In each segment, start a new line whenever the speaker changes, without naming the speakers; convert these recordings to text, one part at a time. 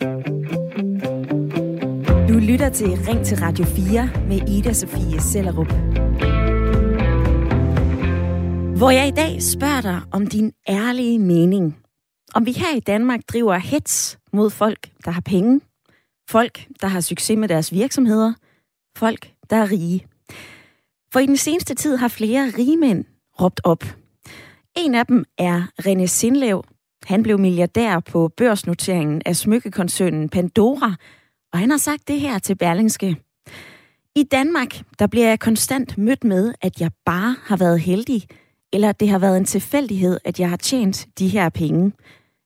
Du lytter til Ring til Radio 4 med Ida Sofie Sellerup. Hvor jeg i dag spørger dig om din ærlige mening. Om vi her i Danmark driver hets mod folk, der har penge. Folk, der har succes med deres virksomheder. Folk, der er rige. For i den seneste tid har flere rige mænd råbt op. En af dem er René Sindlev. Han blev milliardær på børsnoteringen af smykkekoncernen Pandora, og han har sagt det her til Berlingske. I Danmark, der bliver jeg konstant mødt med, at jeg bare har været heldig, eller at det har været en tilfældighed, at jeg har tjent de her penge.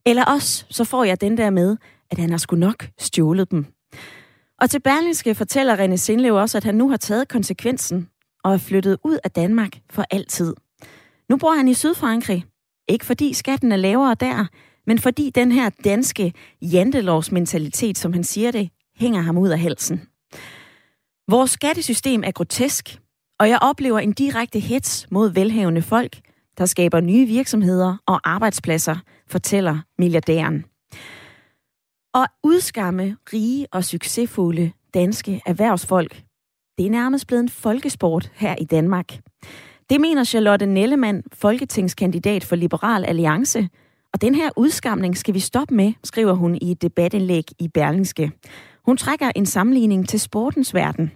Eller også, så får jeg den der med, at han har sgu nok stjålet dem. Og til Berlingske fortæller René Sindlev også, at han nu har taget konsekvensen og er flyttet ud af Danmark for altid. Nu bor han i Sydfrankrig. Ikke fordi skatten er lavere der, men fordi den her danske jantelovsmentalitet, som han siger det, hænger ham ud af halsen. Vores skattesystem er grotesk, og jeg oplever en direkte hets mod velhavende folk, der skaber nye virksomheder og arbejdspladser, fortæller milliardæren. Og udskamme rige og succesfulde danske erhvervsfolk, det er nærmest blevet en folkesport her i Danmark. Det mener Charlotte Nellemann, folketingskandidat for Liberal Alliance. Og den her udskamning skal vi stoppe med, skriver hun i et debatindlæg i Berlingske. Hun trækker en sammenligning til sportens verden.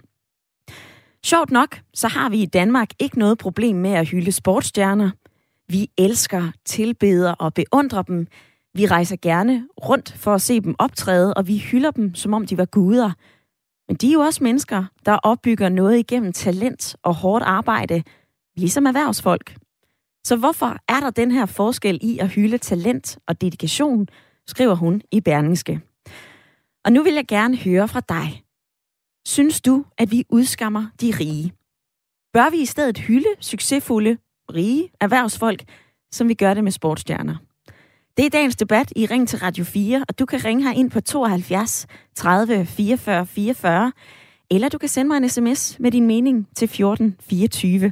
Sjovt nok, så har vi i Danmark ikke noget problem med at hylde sportsstjerner. Vi elsker, tilbeder og beundrer dem. Vi rejser gerne rundt for at se dem optræde, og vi hylder dem, som om de var guder. Men de er jo også mennesker, der opbygger noget igennem talent og hårdt arbejde, ligesom erhvervsfolk. Så hvorfor er der den her forskel i at hylde talent og dedikation, skriver hun i Berlingske. Og nu vil jeg gerne høre fra dig. Synes du, at vi udskammer de rige? Bør vi i stedet hylde succesfulde, rige erhvervsfolk, som vi gør det med sportsstjerner? Det er dagens debat i Ring til Radio 4, og du kan ringe her ind på 72 30 44 44, eller du kan sende mig en sms med din mening til 14 24.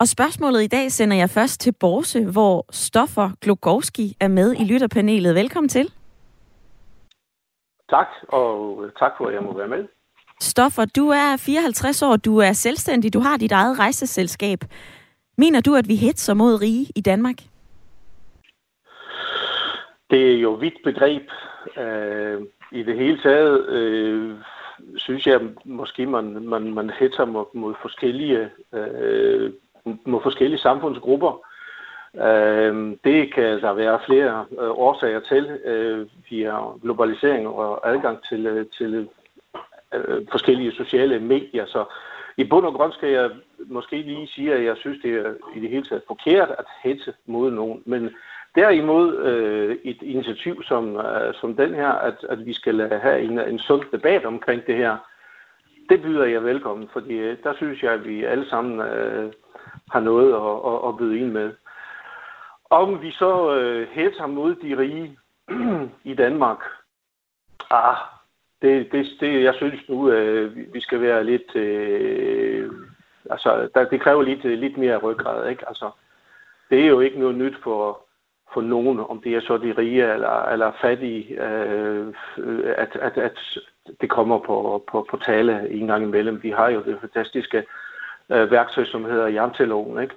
Og spørgsmålet i dag sender jeg først til Borse, hvor Stoffer Glogowski er med i lytterpanelet. Velkommen til.
Tak, og tak for, at jeg må være med.
Stoffer, du er 54 år, du er selvstændig, du har dit eget rejseselskab. Mener du, at vi hetser mod rige i Danmark?
Det er jo vidt begreb. Øh, I det hele taget øh, synes jeg måske, man, man, man hætter mod, mod forskellige øh, mod forskellige samfundsgrupper. Øh, det kan der være flere øh, årsager til øh, via globalisering og adgang til, øh, til øh, forskellige sociale medier. Så i bund og grund skal jeg måske lige sige, at jeg synes, det er i det hele taget forkert at hætte mod nogen. Men derimod øh, et initiativ som, øh, som den her, at, at vi skal have en, en sund debat omkring det her, det byder jeg velkommen, fordi øh, der synes jeg, at vi alle sammen øh, har noget at, at, at byde ind med. Om vi så øh, hætter mod de rige i Danmark, ah, det, det, det, jeg synes nu, øh, vi skal være lidt... Øh, altså, der, det kræver lidt, øh, lidt mere ryggrad, ikke? Altså, det er jo ikke noget nyt for, for nogen, om det er så de rige eller, eller fattige, øh, at, at, at det kommer på, på, på tale en gang imellem. Vi har jo det fantastiske øh, værktøj, som hedder janteloven, ikke?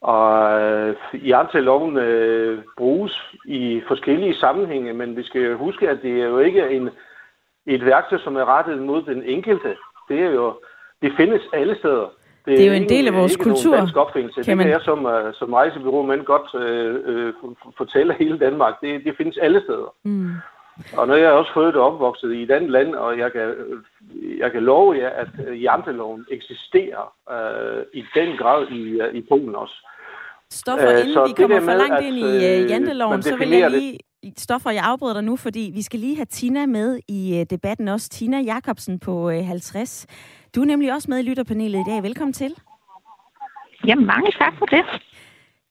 Og øh, janteloven øh, bruges i forskellige sammenhænge, men vi skal huske, at det er jo ikke en, et værktøj, som er rettet mod den enkelte. Det er jo, det findes alle steder.
Det, det er jo en del af vores kultur.
Kan det man... kan jeg som, uh, som rejsebyrå, men godt uh, uh, fortælle hele Danmark. Det, det findes alle steder. Mm. Og når jeg også født og opvokset i et andet land, og jeg kan, jeg kan love jer, at janteloven eksisterer uh, i den grad i, uh, i Polen også.
Stoffer, inden så vi kommer for langt at, ind i uh, janteloven, så vil jeg lige... Stoffer, jeg afbryder dig nu, fordi vi skal lige have Tina med i debatten også. Tina Jakobsen på 50. Du er nemlig også med i lytterpanelet i dag. Velkommen til.
Jamen, mange tak for det.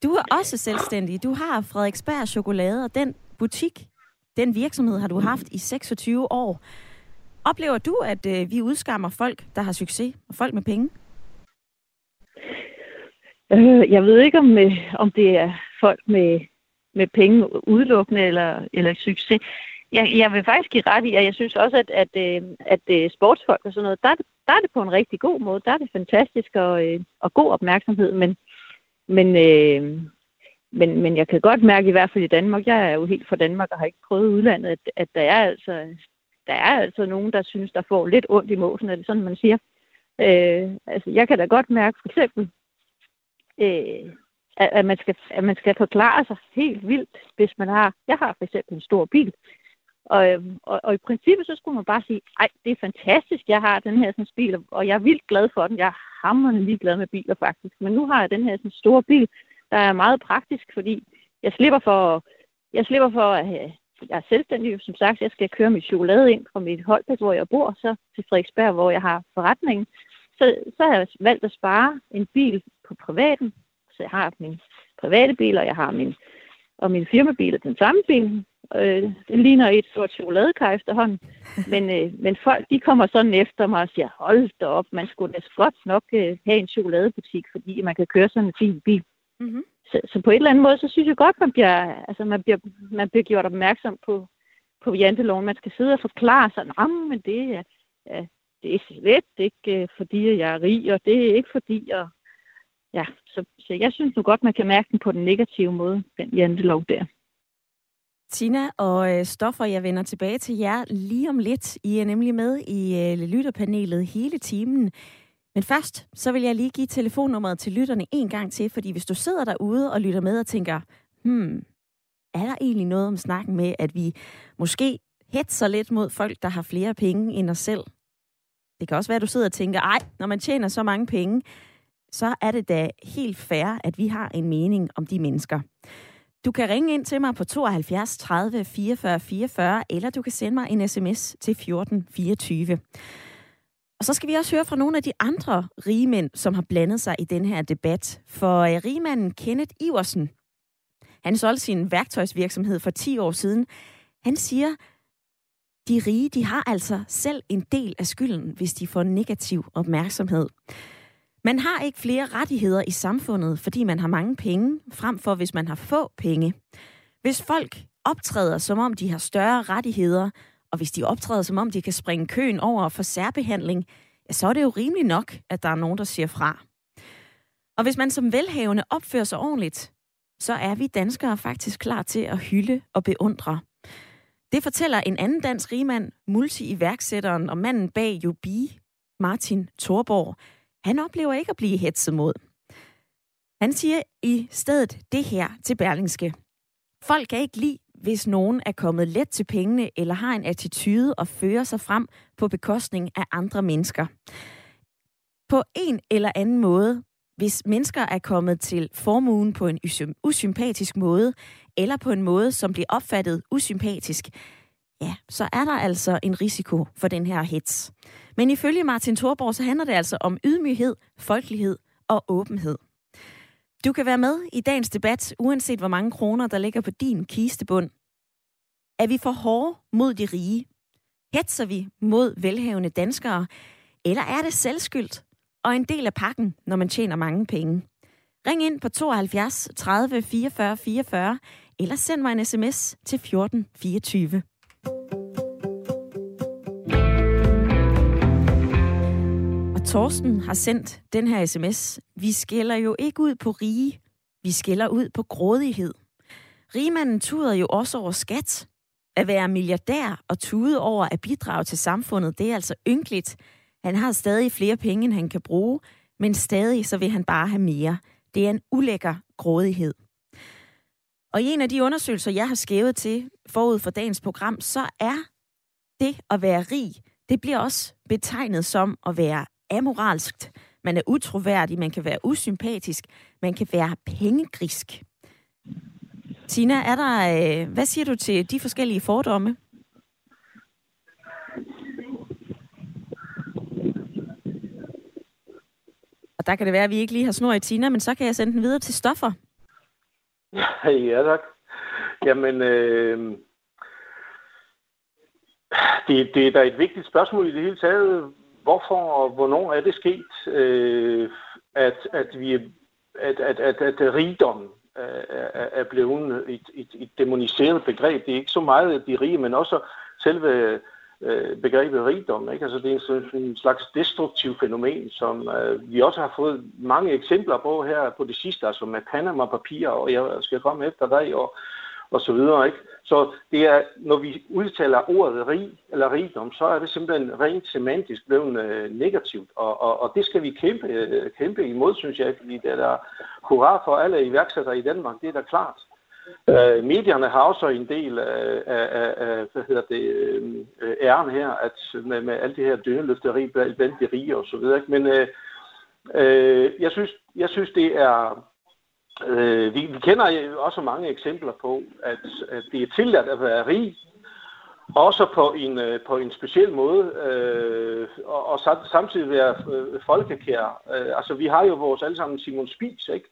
Du er også selvstændig. Du har Frederiksberg Chokolade, og den butik, den virksomhed har du haft i 26 år. Oplever du, at øh, vi udskammer folk, der har succes, og folk med penge?
Øh, jeg ved ikke, om, øh, om det er folk med, med penge udelukkende eller, eller succes. Jeg, jeg vil faktisk give ret i, at jeg synes også, at, at, øh, at, at, sportsfolk og sådan noget, der, der er det på en rigtig god måde. Der er det fantastisk og, øh, og god opmærksomhed, men, men, øh, men, men jeg kan godt mærke, i hvert fald i Danmark, jeg er jo helt fra Danmark og har ikke prøvet udlandet, at, at der er altså der er altså nogen, der synes, der får lidt ondt i måsen, er det sådan, man siger. Øh, altså, jeg kan da godt mærke, for eksempel, øh, at, at, man skal, at man skal forklare sig helt vildt, hvis man har, jeg har for eksempel en stor bil, og, øh, og, og i princippet så skulle man bare sige, ej, det er fantastisk, jeg har den her sådan, bil, og jeg er vildt glad for den. Jeg er hammerende lige glad med biler faktisk. Men nu har jeg den her sådan, store bil, der er meget praktisk, fordi jeg slipper for, jeg slipper for at have, jeg er selvstændig, som sagt, jeg skal køre mit chokolade ind fra mit holdplads, hvor jeg bor, så til Frederiksberg, hvor jeg har forretningen. Så, så har jeg valgt at spare en bil på privaten, så jeg har min private bil, og jeg har min, og min firmabil er den samme bil. Øh, det ligner et stort chokoladekar efterhånden. Men, øh, men folk, de kommer sådan efter mig og siger, hold da op, man skulle da godt nok øh, have en chokoladebutik, fordi man kan køre sådan en fin bil. Mm-hmm. Så, så på et eller andet måde, så synes jeg godt, man bliver, altså man bliver, man bliver gjort opmærksom på, på janteloven. Man skal sidde og forklare sig, men det er, ja, det er slet ikke, øh, fordi jeg er rig, og det er ikke fordi, og, ja, så, så jeg synes nu godt, man kan mærke den på den negative måde, den jantelov der.
Tina og øh, Stoffer, jeg vender tilbage til jer lige om lidt. I er nemlig med i øh, lytterpanelet hele timen. Men først, så vil jeg lige give telefonnummeret til lytterne en gang til, fordi hvis du sidder derude og lytter med og tænker, hmm, er der egentlig noget om snakken med, at vi måske hetser lidt mod folk, der har flere penge end os selv? Det kan også være, at du sidder og tænker, ej, når man tjener så mange penge, så er det da helt fair, at vi har en mening om de mennesker. Du kan ringe ind til mig på 72 30 44 44, eller du kan sende mig en sms til 14 24. Og så skal vi også høre fra nogle af de andre rigemænd, som har blandet sig i den her debat. For uh, rigmanden Kenneth Iversen, han solgte sin værktøjsvirksomhed for 10 år siden. Han siger, de rige, de har altså selv en del af skylden, hvis de får negativ opmærksomhed. Man har ikke flere rettigheder i samfundet, fordi man har mange penge, frem for hvis man har få penge. Hvis folk optræder, som om de har større rettigheder, og hvis de optræder, som om de kan springe køen over for særbehandling, ja, så er det jo rimeligt nok, at der er nogen, der siger fra. Og hvis man som velhavende opfører sig ordentligt, så er vi danskere faktisk klar til at hylde og beundre. Det fortæller en anden dansk rigmand, multi-iværksætteren og manden bag Jubi, Martin Thorborg, han oplever ikke at blive hetset mod. Han siger i stedet det her til Berlingske. Folk kan ikke lide, hvis nogen er kommet let til pengene eller har en attitude og fører sig frem på bekostning af andre mennesker. På en eller anden måde, hvis mennesker er kommet til formuen på en usympatisk måde, eller på en måde, som bliver opfattet usympatisk, ja, så er der altså en risiko for den her hets. Men ifølge Martin Thorborg, så handler det altså om ydmyghed, folkelighed og åbenhed. Du kan være med i dagens debat, uanset hvor mange kroner, der ligger på din kistebund. Er vi for hårde mod de rige? Hetser vi mod velhavende danskere? Eller er det selvskyldt og en del af pakken, når man tjener mange penge? Ring ind på 72 30 44 44, eller send mig en sms til 1424. Torsten har sendt den her sms. Vi skælder jo ikke ud på rige. Vi skælder ud på grådighed. Rigmanden tuder jo også over skat. At være milliardær og tude over at bidrage til samfundet, det er altså ynkeligt. Han har stadig flere penge, end han kan bruge, men stadig så vil han bare have mere. Det er en ulækker grådighed. Og i en af de undersøgelser, jeg har skævet til forud for dagens program, så er det at være rig, det bliver også betegnet som at være amoralsk, man er utroværdig, man kan være usympatisk, man kan være pengegrisk. Tina, er der, øh, hvad siger du til de forskellige fordomme? Og der kan det være, at vi ikke lige har snor i Tina, men så kan jeg sende den videre til Stoffer.
Ja, tak. Jamen, øh, det, det er da et vigtigt spørgsmål i det hele taget hvorfor og hvornår er det sket, øh, at, at, vi, at, at, at, at rigdom er, er blevet et, et, et demoniseret begreb. Det er ikke så meget de rige, men også selve øh, begrebet rigdom. Ikke? Altså, det er en, en slags destruktiv fænomen, som øh, vi også har fået mange eksempler på her på det sidste, altså med Panama-papirer, og jeg skal komme efter dig, og, og så videre. Ikke? Så det er, når vi udtaler ordet rig eller rigdom, så er det simpelthen rent semantisk blevet øh, negativt, og, og, og det skal vi kæmpe, øh, kæmpe imod, synes jeg, fordi det er der hurra for alle iværksættere i Danmark, det er da klart. Øh, medierne har også en del af, af, af hvad hedder det, øh, æren her, at med, med alt det her døgnløfteri blandt de rige og så videre. ikke? Men øh, øh, jeg, synes, jeg synes, det er... Øh, vi, vi kender også mange eksempler på, at, at det er tilladt at være rig, også på en, øh, på en speciel måde, øh, og, og samtidig være øh, folkekær. Øh, altså, vi har jo vores allesammen Simon Spies, ikke?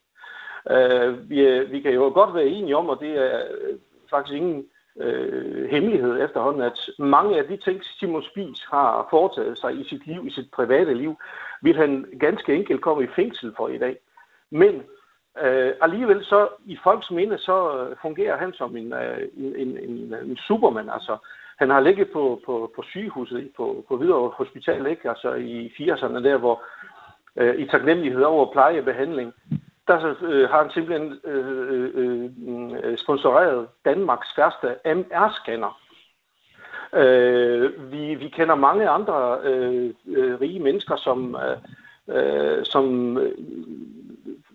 Øh, vi, øh, vi kan jo godt være enige om, og det er øh, faktisk ingen øh, hemmelighed efterhånden, at mange af de ting, Simon Spies har foretaget sig i sit liv, i sit private liv, vil han ganske enkelt komme i fængsel for i dag. Men øh, alligevel så i folks minde, så øh, fungerer han som en, øh, en, en, en, øh, en. Altså, han har ligget på, på, på sygehuset på, på Hvidovre Hospital, ikke? Altså i 80'erne der, hvor øh, i taknemmelighed over plejebehandling, der øh, har han simpelthen øh, øh, mm, sponsoreret Danmarks første MR-scanner. Øh, vi, vi kender mange andre øh, øh, rige mennesker, som, øh, som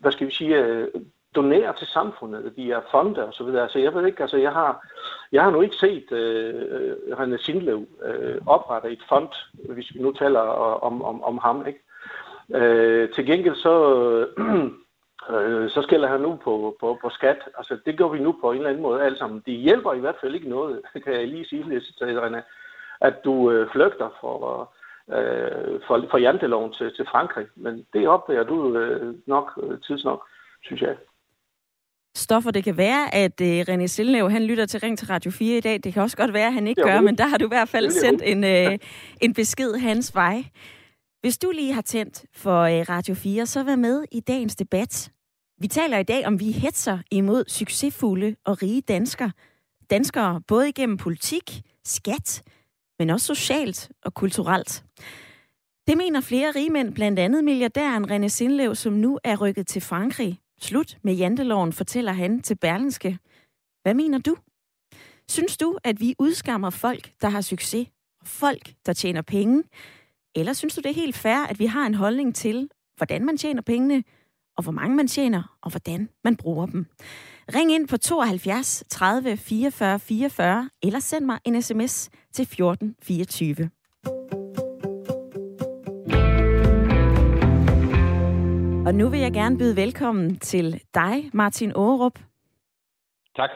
hvad skal vi sige, øh, donerer til samfundet. via er fonde og så videre. Altså, jeg ved ikke, altså, jeg har, jeg har nu ikke set øh, René Sindlev øh, oprette et fond, hvis vi nu taler øh, om, om, om ham, ikke? Øh, til gengæld så øh, så skælder han nu på, på, på skat. Altså, det gør vi nu på en eller anden måde alle sammen. Det hjælper i hvert fald ikke noget, kan jeg lige sige til René, at du øh, flygter for, øh, for, for janteloven til, til Frankrig. Men det opdager du øh, nok øh, tidsnok, synes jeg.
Stoffer, det kan være, at øh, René Sildnev, han lytter til Ring til Radio 4 i dag. Det kan også godt være, at han ikke gør, men der har du i hvert fald sendt en, øh, en besked hans vej. Hvis du lige har tændt for øh, Radio 4, så vær med i dagens debat. Vi taler i dag om, vi hetser imod succesfulde og rige danskere. Danskere både igennem politik, skat, men også socialt og kulturelt. Det mener flere rigmænd, blandt andet milliardæren René Sindlev, som nu er rykket til Frankrig. Slut med janteloven, fortæller han til Berlingske. Hvad mener du? Synes du, at vi udskammer folk, der har succes, og folk, der tjener penge? Eller synes du, det er helt fair, at vi har en holdning til, hvordan man tjener pengene, og hvor mange man tjener, og hvordan man bruger dem? Ring ind på 72 30 44 44, eller send mig en sms til 14 24. Og nu vil jeg gerne byde velkommen til dig, Martin Aarup.
Tak.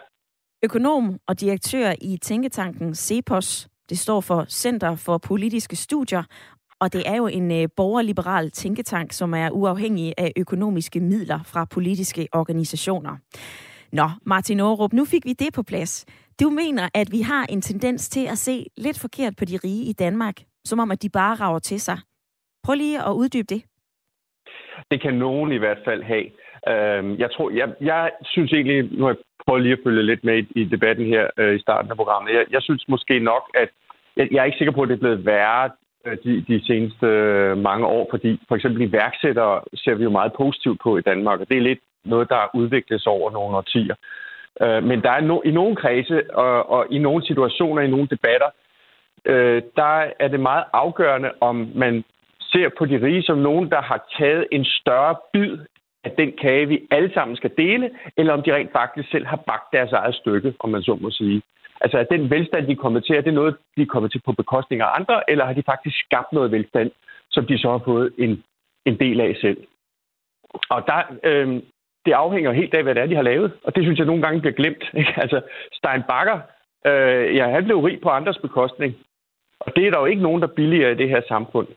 Økonom og direktør i Tænketanken CEPOS. Det står for Center for Politiske Studier, og det er jo en øh, borgerliberal tænketank, som er uafhængig af økonomiske midler fra politiske organisationer. Nå, Martin Aarup, nu fik vi det på plads. Du mener, at vi har en tendens til at se lidt forkert på de rige i Danmark, som om at de bare rager til sig. Prøv lige at uddybe det.
Det kan nogen i hvert fald have. Øhm, jeg tror, jeg, jeg synes egentlig, nu har jeg prøvet lige at følge lidt med i, debatten her øh, i starten af programmet. Jeg, jeg synes måske nok, at jeg, jeg er ikke sikker på, at det er blevet værre Øh, de, de seneste øh, mange år, fordi for eksempel iværksættere ser vi jo meget positivt på i Danmark, og det er lidt noget, der udvikles over nogle årtier. Øh, men der er no, i nogle kredse og, og i nogle situationer, i nogle debatter, øh, der er det meget afgørende, om man ser på de rige som nogen, der har taget en større bid af den kage, vi alle sammen skal dele, eller om de rent faktisk selv har bagt deres eget stykke, om man så må sige. Altså, er den velstand, de er kommet til, er det noget, de er kommet til på bekostning af andre, eller har de faktisk skabt noget velstand, som de så har fået en, en del af selv? Og der, øh, det afhænger helt af, hvad det er, de har lavet. Og det synes jeg nogle gange bliver glemt. Ikke? Altså, Stein Bakker, øh, ja, han blev rig på andres bekostning. Og det er der jo ikke nogen, der billiger i det her samfund.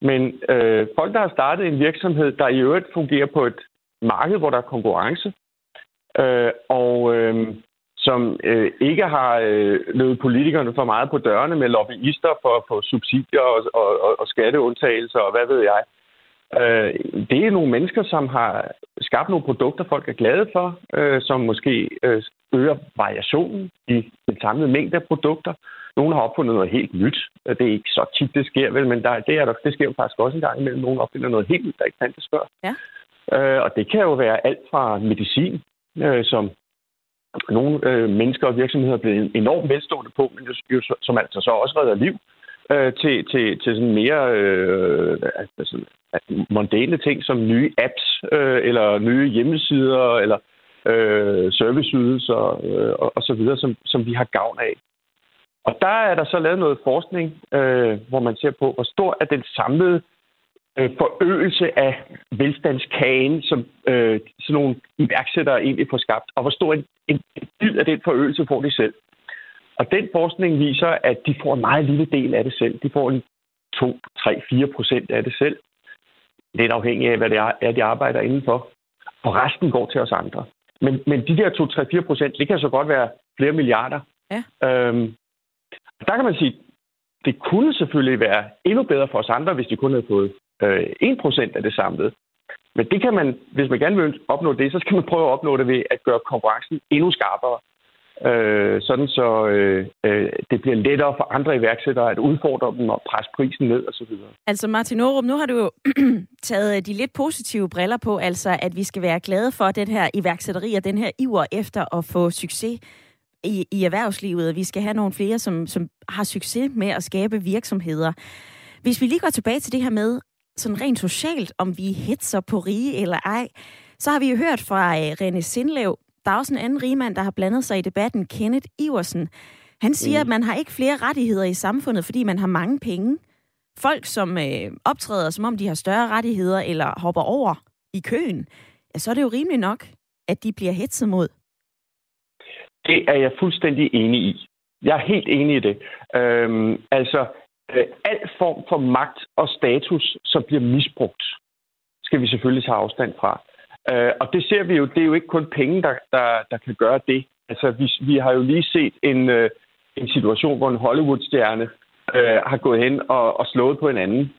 Men øh, folk, der har startet en virksomhed, der i øvrigt fungerer på et marked, hvor der er konkurrence, øh, og øh, som øh, ikke har øh, løbet politikerne for meget på dørene med lobbyister for, at få subsidier og, og, og skatteundtagelser og hvad ved jeg. Øh, det er nogle mennesker, som har skabt nogle produkter, folk er glade for, øh, som måske øh, øger variationen i den samlede mængde af produkter. Nogle har opfundet noget helt nyt. Det er ikke så tit, det sker, vel, men der, det, er der, det sker jo faktisk også en gang imellem. Nogle opfinder noget helt nyt, der ikke fandtes før.
Ja.
Øh, og det kan jo være alt fra medicin, øh, som nogle øh, mennesker og virksomheder er blevet enormt velstående på, men jo, som altså så også redder liv, øh, til, til, til sådan mere øh, altså, mondane ting som nye apps, øh, eller nye hjemmesider, eller øh, serviceydelser øh, og, og så videre, som, som vi har gavn af. Og der er der så lavet noget forskning, øh, hvor man ser på, hvor stor er den samlede øh, forøgelse af velstandskagen, som øh, sådan nogle iværksættere egentlig får skabt, og hvor stor en, en bid af den forøgelse får de selv. Og den forskning viser, at de får en meget lille del af det selv. De får en 2, 3, 4 procent af det selv. Lidt afhængig af, hvad det er, de arbejder indenfor. Og resten går til os andre. Men, men de der 2, 3, 4 procent, det kan så godt være flere milliarder.
Ja.
Øhm, der kan man sige, det kunne selvfølgelig være endnu bedre for os andre, hvis de kun havde fået øh, 1% af det samlede. Men det kan man, hvis man gerne vil opnå det, så skal man prøve at opnå det ved at gøre konkurrencen endnu skarpere. Øh, sådan så øh, øh, det bliver lettere for andre iværksættere at udfordre dem og presse prisen ned osv.
Altså Martin Aarup, nu har du jo taget øh, de lidt positive briller på, altså at vi skal være glade for den her iværksætteri og den her iver efter at få succes i, i erhvervslivet, og vi skal have nogle flere, som, som har succes med at skabe virksomheder. Hvis vi lige går tilbage til det her med, sådan rent socialt, om vi hetser på rige eller ej, så har vi jo hørt fra øh, René Sindlev, der er også en anden rigmand, der har blandet sig i debatten, Kenneth Iversen. Han siger, mm. at man har ikke flere rettigheder i samfundet, fordi man har mange penge. Folk, som øh, optræder, som om de har større rettigheder, eller hopper over i køen, ja, så er det jo rimeligt nok, at de bliver hetset mod.
Det er jeg fuldstændig enig i. Jeg er helt enig i det. Øhm, altså, øh, al form for magt og status, som bliver misbrugt, skal vi selvfølgelig tage afstand fra. Øh, og det ser vi jo, det er jo ikke kun penge, der, der, der kan gøre det. Altså, vi, vi har jo lige set en, øh, en situation, hvor en Hollywood-stjerne øh, har gået hen og, og slået på en anden.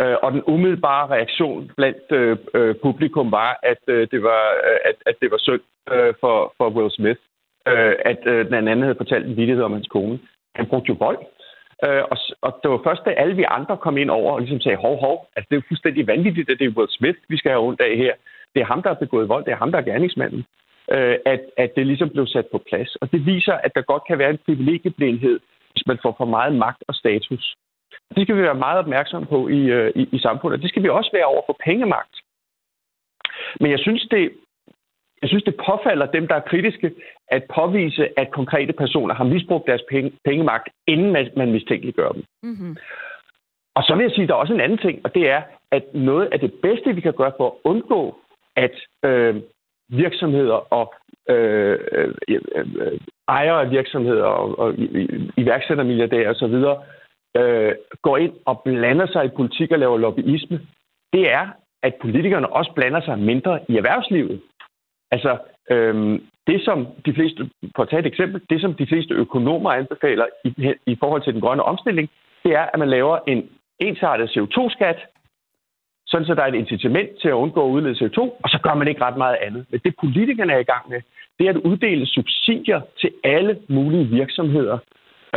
Øh, og den umiddelbare reaktion blandt øh, øh, publikum var, at, øh, det var, øh, at, at det var synd øh, for, for Will Smith, øh, at øh, den anden havde fortalt en vidighed om hans kone. Han brugte jo vold. Øh, og, og det var først, da alle vi andre kom ind over og ligesom sagde, hov, hov, altså det er jo fuldstændig vanvittigt, at det er Will Smith, vi skal have ondt af her. Det er ham, der har begået vold. Det er ham, der er gerningsmanden. Øh, at, at det ligesom blev sat på plads. Og det viser, at der godt kan være en privilegieblindhed, hvis man får for meget magt og status. Det skal vi være meget opmærksomme på i, øh, i, i samfundet. Det skal vi også være over for pengemagt. Men jeg synes, det, jeg synes, det påfalder dem, der er kritiske, at påvise, at konkrete personer har misbrugt deres penge, pengemagt, inden man, man mistænkeliggør dem. Mm-hmm. Og så vil jeg sige, at der er også en anden ting, og det er, at noget af det bedste, vi kan gøre for at undgå, at øh, virksomheder og øh, øh, øh, ejere af virksomheder og, og iværksættermilliardærer osv. Øh, går ind og blander sig i politik og laver lobbyisme, det er, at politikerne også blander sig mindre i erhvervslivet. Altså, øh, det som de fleste, for at tage et eksempel, det som de fleste økonomer anbefaler i, i forhold til den grønne omstilling, det er, at man laver en ensartet CO2-skat, sådan så der er et incitament til at undgå at udlede CO2, og så gør man ikke ret meget andet. Men det politikerne er i gang med, det er at uddele subsidier til alle mulige virksomheder.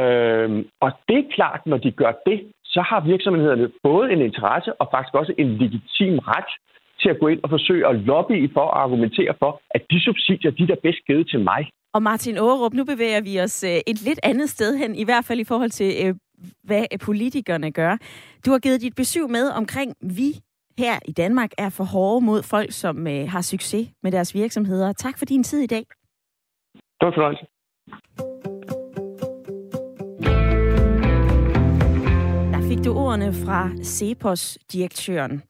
Øhm, og det er klart, når de gør det, så har virksomhederne både en interesse og faktisk også en legitim ret til at gå ind og forsøge at lobby for at argumentere for, at de subsidier, de er der bedst givet til mig.
Og Martin Aarup, nu bevæger vi os øh, et lidt andet sted hen, i hvert fald i forhold til, øh, hvad politikerne gør. Du har givet dit besøg med omkring, vi her i Danmark er for hårde mod folk, som øh, har succes med deres virksomheder. Tak for din tid i dag.
Det var fornøjelse.
Der fik du ordene fra Cepos-direktøren.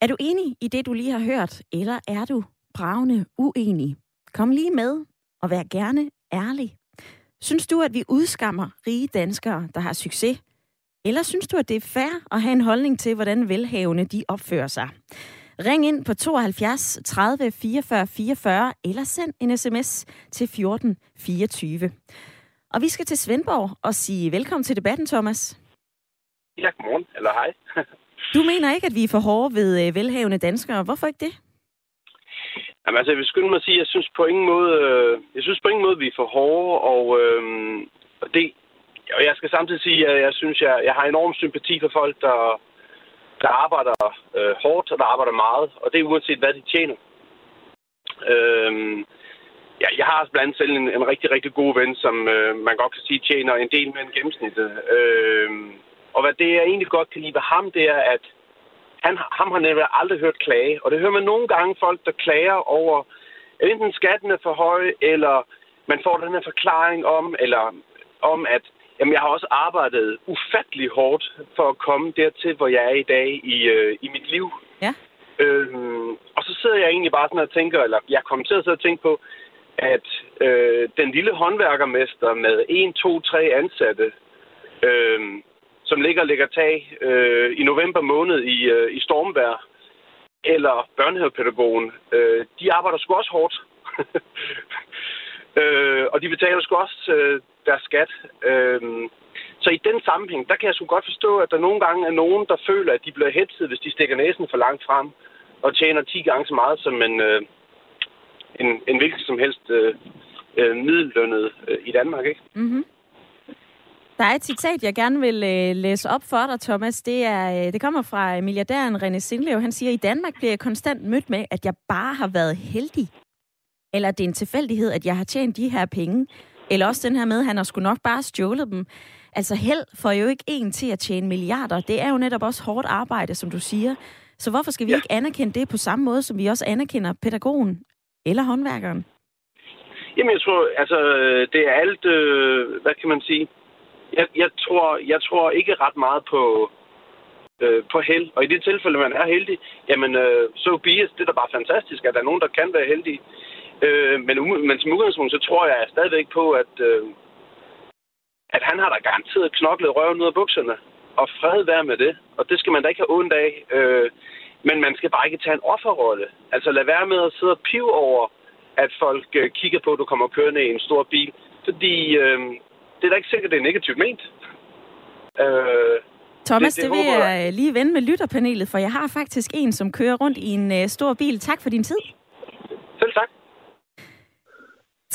Er du enig i det, du lige har hørt, eller er du bravende uenig? Kom lige med og vær gerne ærlig. Synes du, at vi udskammer rige danskere, der har succes? Eller synes du, at det er fair at have en holdning til, hvordan velhavende de opfører sig? Ring ind på 72 30 44 44 eller send en sms til 14 24. Og vi skal til Svendborg og sige velkommen til debatten, Thomas.
Ja, godmorgen, eller hej.
Du mener ikke, at vi er for hårde ved øh, velhavende danskere. Hvorfor ikke det?
Jamen, altså, jeg vil skynde mig at sige, at jeg synes på ingen måde, øh, jeg synes på ingen måde, vi er for hårde, og, øh, og det, og jeg skal samtidig sige, at jeg synes, jeg, jeg har enorm sympati for folk, der, der arbejder øh, hårdt, og der arbejder meget, og det er uanset, hvad de tjener. Øhm, ja, jeg har blandt andet selv en, en rigtig, rigtig god ven, som øh, man godt kan sige tjener en del mere end gennemsnittet. Øhm, og hvad det, jeg egentlig godt kan lide ved ham, det er, at han, ham har nemlig aldrig hørt klage. Og det hører man nogle gange folk, der klager over, at enten skatten er for høj, eller man får den her forklaring om, eller om, at jamen, jeg har også arbejdet ufattelig hårdt for at komme dertil, hvor jeg er i dag i, øh, i mit liv.
Ja.
Øhm, og så sidder jeg egentlig bare sådan og tænker, eller jeg kommer til at sidde og tænke på, at øh, den lille håndværkermester med 1, 2, 3 ansatte, øh, som ligger og lægger tag øh, i november måned i, øh, i stormvær, eller børnehavepædagogen, øh, de arbejder sgu også hårdt. øh, og de betaler sgu også øh, deres skat. Øhm, så i den sammenhæng, der kan jeg sgu godt forstå, at der nogle gange er nogen, der føler, at de bliver hætset, hvis de stikker næsen for langt frem og tjener 10 gange så meget som en, øh, en, en hvilken som helst øh, øh, middellønnet øh, i Danmark. Ikke?
Mm-hmm. Der er et citat, jeg gerne vil øh, læse op for dig, Thomas. Det, er, øh, det kommer fra milliardæren René Sindlev. Han siger, i Danmark bliver jeg konstant mødt med, at jeg bare har været heldig. Eller det er en tilfældighed, at jeg har tjent de her penge. Eller også den her med, at han har sgu nok bare stjålet dem. Altså held får jo ikke en til at tjene milliarder. Det er jo netop også hårdt arbejde, som du siger. Så hvorfor skal vi ja. ikke anerkende det på samme måde, som vi også anerkender pædagogen eller håndværkeren?
Jamen, jeg tror, altså, det er alt, øh, hvad kan man sige, jeg, jeg, tror, jeg tror ikke ret meget på, øh, på held. Og i det tilfælde, man er heldig, jamen, øh, så so be it. Det er da bare fantastisk, at der er nogen, der kan være heldige. Øh, men, men som udgangspunkt, så tror jeg stadigvæk på, at, øh, at han har da garanteret knoklet røven ud af bukserne. Og fred være med det. Og det skal man da ikke have ondt af. Øh, men man skal bare ikke tage en offerrolle. Altså lad være med at sidde og pive over, at folk øh, kigger på, at du kommer kørende i en stor bil. Fordi øh, det er da ikke sikkert, det er negativt ment.
Øh, Thomas, det, det, det vil jeg, lige vende med lytterpanelet, for jeg har faktisk en, som kører rundt i en uh, stor bil. Tak for din tid.
Selv tak.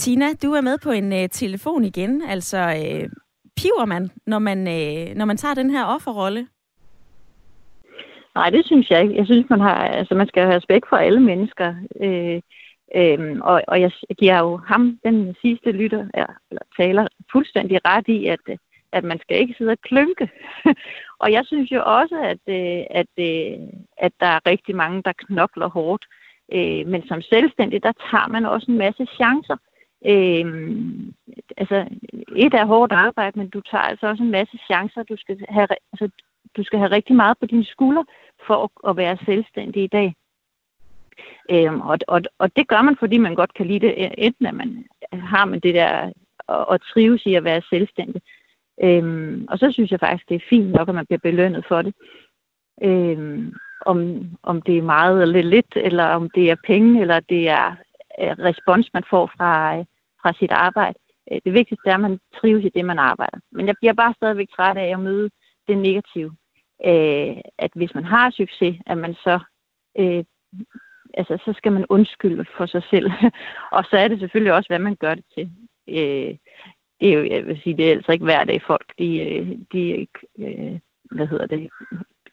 Tina, du er med på en øh, telefon igen. Altså, øh, piver man, når man, øh, når man tager den her offerrolle?
Nej, det synes jeg ikke. Jeg synes, man har, altså, man skal have respekt for alle mennesker. Øh, Øhm, og, og jeg giver jo ham, den sidste lytter, eller taler, fuldstændig ret i, at, at man skal ikke sidde og klynke. og jeg synes jo også, at, øh, at, at, øh, at der er rigtig mange, der knokler hårdt. Øh, men som selvstændig, der tager man også en masse chancer. Øh, altså, et er hårdt arbejde, men du tager altså også en masse chancer. Du skal have, altså, du skal have rigtig meget på dine skuldre for at, at være selvstændig i dag. Øhm, og, og, og det gør man, fordi man godt kan lide det. Enten at man har man det der og, og trives i at være selvstændig. Øhm, og så synes jeg faktisk, det er fint nok, at man bliver belønnet for det. Øhm, om, om det er meget eller lidt, eller om det er penge, eller det er Øh, respons, man får fra, øh, fra sit arbejde. Øh, det vigtigste er, at man trives i det, man arbejder. Men jeg bliver bare stadigvæk træt af at møde det negative. Øh, at hvis man har succes, at man så øh, altså, så skal man undskylde for sig selv. og så er det selvfølgelig også, hvad man gør det til. Øh, det er jo, jeg vil sige, det er altså ikke hver dag folk, de, de øh, hvad hedder det,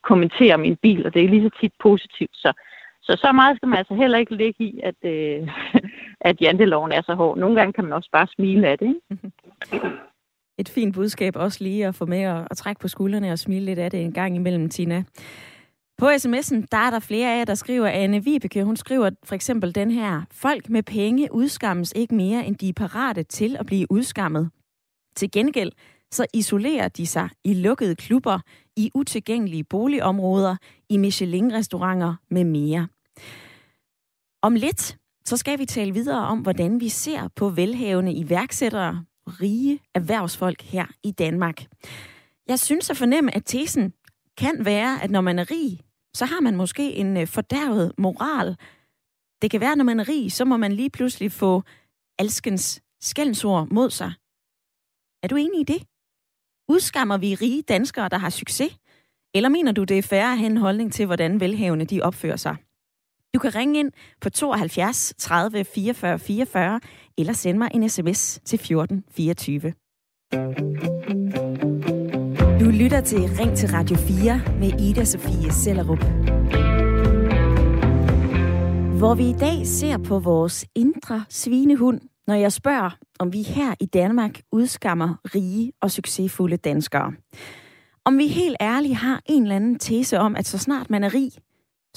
kommenterer min bil, og det er lige så tit positivt. Så, så så meget skal man altså heller ikke ligge i, at, øh, at janteloven er så hård. Nogle gange kan man også bare smile af det. Ikke? Mhm.
Et fint budskab også lige at få med at, at trække på skuldrene og smile lidt af det en gang imellem, Tina. På sms'en, der er der flere af jer, der skriver, Anne Vibeke, hun skriver for eksempel den her, folk med penge udskammes ikke mere, end de er parate til at blive udskammet. Til gengæld, så isolerer de sig i lukkede klubber, i utilgængelige boligområder, i Michelin-restauranter med mere. Om lidt, så skal vi tale videre om, hvordan vi ser på velhavende iværksættere, rige erhvervsfolk her i Danmark. Jeg synes at fornemme, at tesen kan være, at når man er rig, så har man måske en øh, fordærvet moral. Det kan være, når man er rig, så må man lige pludselig få alskens skældsord mod sig. Er du enig i det? Udskammer vi rige danskere, der har succes? Eller mener du, det er færre at have en holdning til, hvordan velhavende de opfører sig? Du kan ringe ind på 72 30 44 44, eller sende mig en sms til 14 24. Du lytter til Ring til Radio 4 med Ida Sofie Sellerup. Hvor vi i dag ser på vores indre svinehund, når jeg spørger, om vi her i Danmark udskammer rige og succesfulde danskere. Om vi helt ærligt har en eller anden tese om, at så snart man er rig,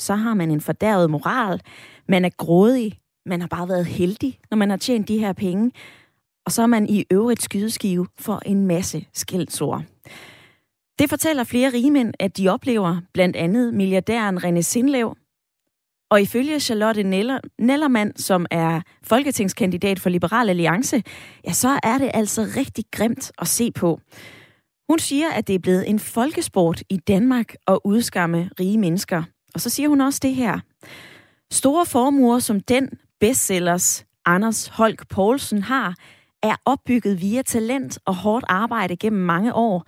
så har man en fordærvet moral, man er grådig, man har bare været heldig, når man har tjent de her penge, og så er man i øvrigt skydeskive for en masse skældsord. Det fortæller flere rigmænd, at de oplever blandt andet milliardæren René Sindlev, og ifølge Charlotte Neller, Nellermand, som er folketingskandidat for Liberal Alliance, ja, så er det altså rigtig grimt at se på. Hun siger, at det er blevet en folkesport i Danmark at udskamme rige mennesker. Og så siger hun også det her. Store formuer som den bestsellers Anders Holk Poulsen har, er opbygget via talent og hårdt arbejde gennem mange år.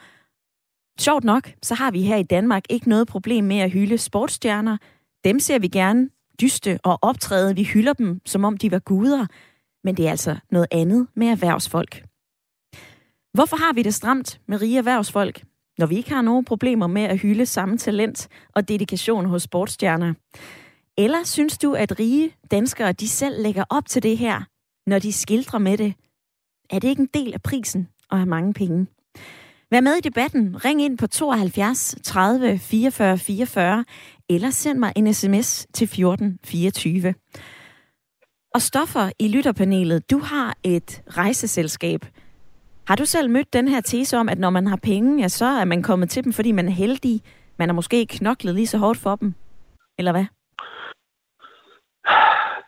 Sjovt nok, så har vi her i Danmark ikke noget problem med at hylde sportsstjerner. Dem ser vi gerne dyste og optræde. Vi hylder dem, som om de var guder. Men det er altså noget andet med erhvervsfolk. Hvorfor har vi det stramt med rige erhvervsfolk, når vi ikke har nogen problemer med at hylde samme talent og dedikation hos sportsstjerner? Eller synes du, at rige danskere de selv lægger op til det her, når de skildrer med det? Er det ikke en del af prisen at have mange penge? Vær med i debatten. Ring ind på 72 30 44 44, eller send mig en sms til 14 24. Og stoffer i lytterpanelet, du har et rejseselskab. Har du selv mødt den her tese om, at når man har penge, ja, så er man kommet til dem, fordi man er heldig? Man har måske knoklet lige så hårdt for dem? Eller hvad?